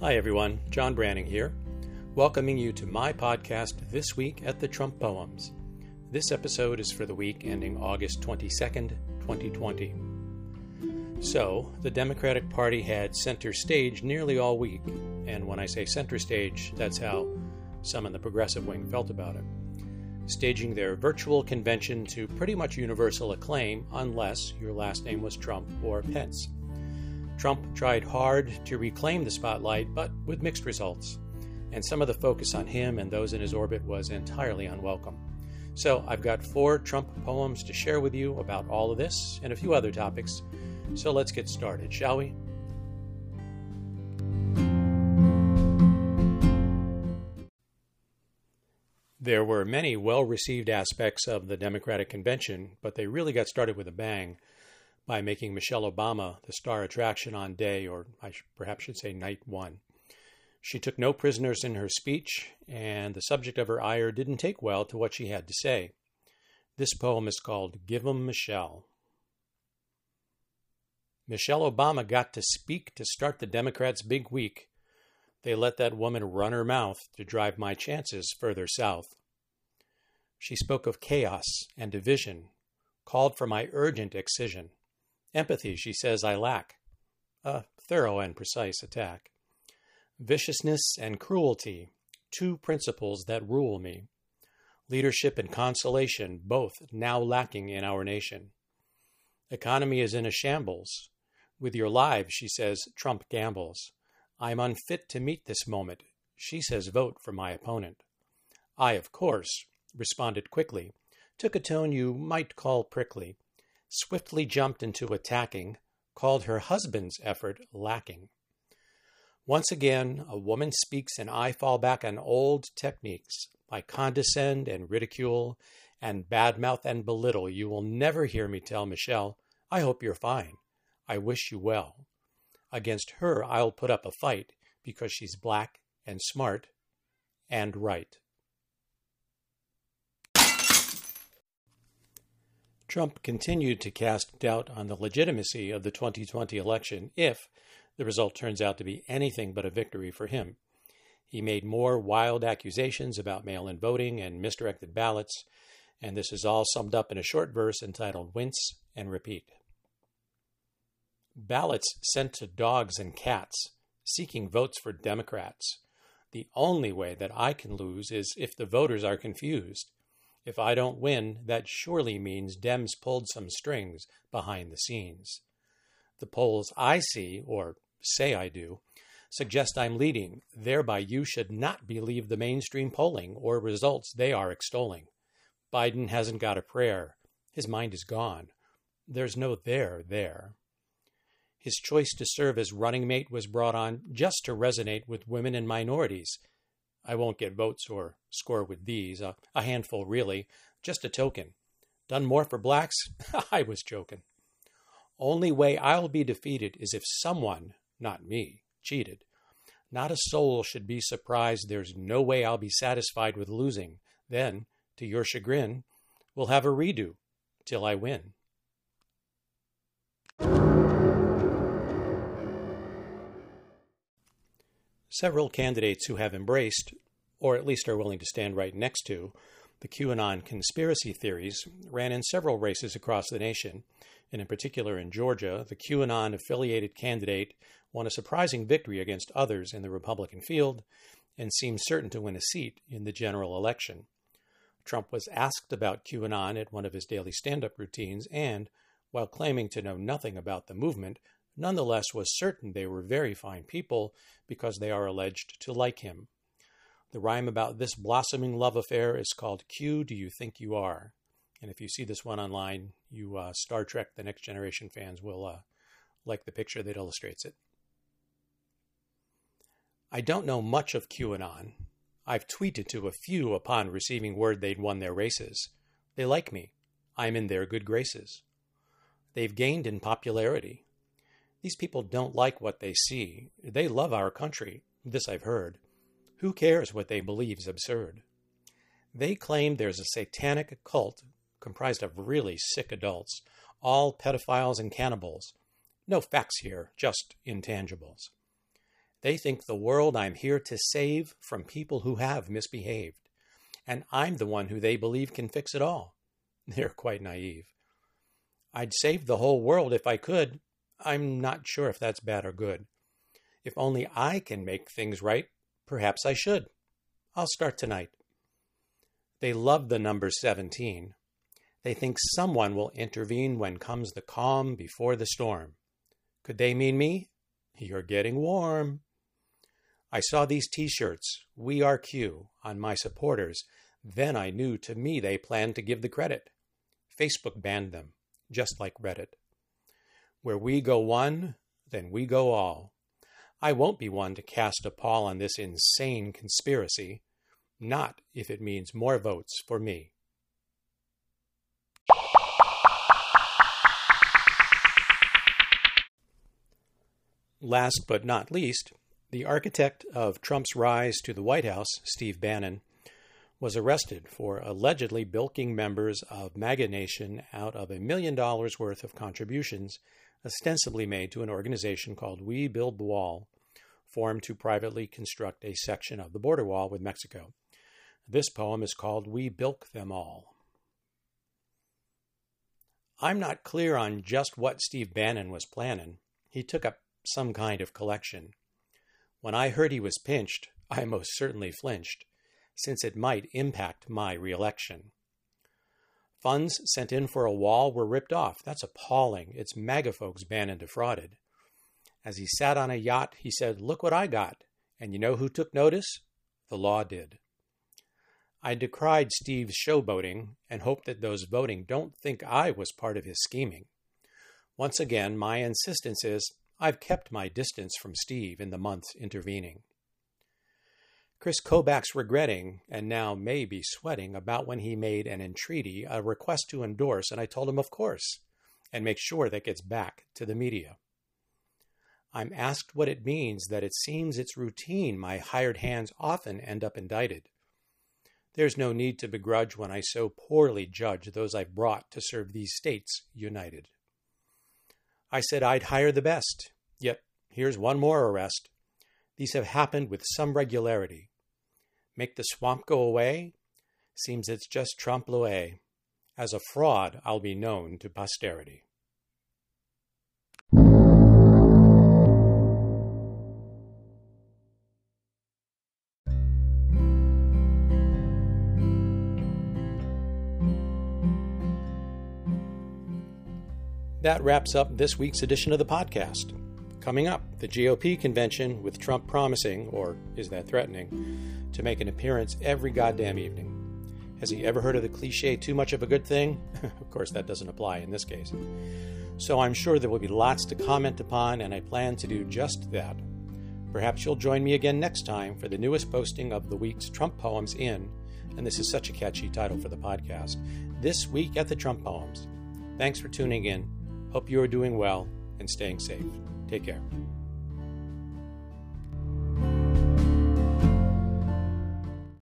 Hi, everyone. John Branning here, welcoming you to my podcast this week at the Trump Poems. This episode is for the week ending August 22nd, 2020. So, the Democratic Party had center stage nearly all week, and when I say center stage, that's how some in the progressive wing felt about it. Staging their virtual convention to pretty much universal acclaim, unless your last name was Trump or Pence. Trump tried hard to reclaim the spotlight, but with mixed results, and some of the focus on him and those in his orbit was entirely unwelcome. So, I've got four Trump poems to share with you about all of this and a few other topics. So, let's get started, shall we? There were many well received aspects of the Democratic convention, but they really got started with a bang by making Michelle Obama the star attraction on day, or I perhaps should say night one. She took no prisoners in her speech, and the subject of her ire didn't take well to what she had to say. This poem is called Give 'em Michelle. Michelle Obama got to speak to start the Democrats' big week. They let that woman run her mouth to drive my chances further south. She spoke of chaos and division, called for my urgent excision. Empathy, she says, I lack. A thorough and precise attack. Viciousness and cruelty, two principles that rule me. Leadership and consolation, both now lacking in our nation. Economy is in a shambles. With your lives, she says, Trump gambles. I'm unfit to meet this moment. She says, vote for my opponent. I, of course, responded quickly, took a tone you might call prickly, swiftly jumped into attacking, called her husband's effort lacking. Once again, a woman speaks, and I fall back on old techniques. I condescend and ridicule and badmouth and belittle. You will never hear me tell Michelle, I hope you're fine. I wish you well. Against her, I'll put up a fight because she's black and smart and right. Trump continued to cast doubt on the legitimacy of the 2020 election if the result turns out to be anything but a victory for him. He made more wild accusations about mail in voting and misdirected ballots, and this is all summed up in a short verse entitled Wince and Repeat. Ballots sent to dogs and cats, seeking votes for Democrats. The only way that I can lose is if the voters are confused. If I don't win, that surely means Dems pulled some strings behind the scenes. The polls I see, or say I do, suggest I'm leading. Thereby, you should not believe the mainstream polling or results they are extolling. Biden hasn't got a prayer. His mind is gone. There's no there there. His choice to serve as running mate was brought on just to resonate with women and minorities I won't get votes or score with these. Uh, a handful, really. Just a token. Done more for blacks? I was joking. Only way I'll be defeated is if someone, not me, cheated. Not a soul should be surprised there's no way I'll be satisfied with losing. Then, to your chagrin, we'll have a redo till I win. Several candidates who have embraced, or at least are willing to stand right next to, the QAnon conspiracy theories ran in several races across the nation, and in particular in Georgia, the QAnon affiliated candidate won a surprising victory against others in the Republican field and seemed certain to win a seat in the general election. Trump was asked about QAnon at one of his daily stand up routines and, while claiming to know nothing about the movement, nonetheless was certain they were very fine people because they are alleged to like him. The rhyme about this blossoming love affair is called Q Do You Think You Are? And if you see this one online, you uh, Star Trek The Next Generation fans will uh, like the picture that illustrates it. I don't know much of QAnon. I've tweeted to a few upon receiving word they'd won their races. They like me. I'm in their good graces. They've gained in popularity. These people don't like what they see. They love our country. This I've heard. Who cares what they believe is absurd? They claim there's a satanic cult comprised of really sick adults, all pedophiles and cannibals. No facts here, just intangibles. They think the world I'm here to save from people who have misbehaved, and I'm the one who they believe can fix it all. They're quite naive. I'd save the whole world if I could. I'm not sure if that's bad or good. If only I can make things right, perhaps I should. I'll start tonight. They love the number 17. They think someone will intervene when comes the calm before the storm. Could they mean me? You're getting warm. I saw these t shirts, We Are Q, on my supporters. Then I knew to me they planned to give the credit. Facebook banned them, just like Reddit. Where we go one, then we go all. I won't be one to cast a pall on this insane conspiracy, not if it means more votes for me. Last but not least, the architect of Trump's rise to the White House, Steve Bannon, was arrested for allegedly bilking members of MAGA Nation out of a million dollars worth of contributions ostensibly made to an organization called We Build the Wall, formed to privately construct a section of the border wall with Mexico. This poem is called We Bilk Them All. I'm not clear on just what Steve Bannon was planning. He took up some kind of collection. When I heard he was pinched, I most certainly flinched, since it might impact my reelection. Funds sent in for a wall were ripped off. That's appalling. It's MAGA folks banned and defrauded. As he sat on a yacht, he said, Look what I got. And you know who took notice? The law did. I decried Steve's showboating and hope that those voting don't think I was part of his scheming. Once again, my insistence is I've kept my distance from Steve in the months intervening. Chris Kobach's regretting, and now may be sweating, about when he made an entreaty, a request to endorse, and I told him, of course, and make sure that gets back to the media. I'm asked what it means that it seems it's routine my hired hands often end up indicted. There's no need to begrudge when I so poorly judge those I've brought to serve these states united. I said I'd hire the best. Yet, here's one more arrest. These have happened with some regularity. Make the swamp go away? Seems it's just trompe l'oeil. As a fraud, I'll be known to posterity. That wraps up this week's edition of the podcast. Coming up, the GOP convention with Trump promising, or is that threatening, to make an appearance every goddamn evening. Has he ever heard of the cliche, too much of a good thing? of course, that doesn't apply in this case. So I'm sure there will be lots to comment upon, and I plan to do just that. Perhaps you'll join me again next time for the newest posting of the week's Trump Poems in, and this is such a catchy title for the podcast, This Week at the Trump Poems. Thanks for tuning in. Hope you are doing well and staying safe. Take care.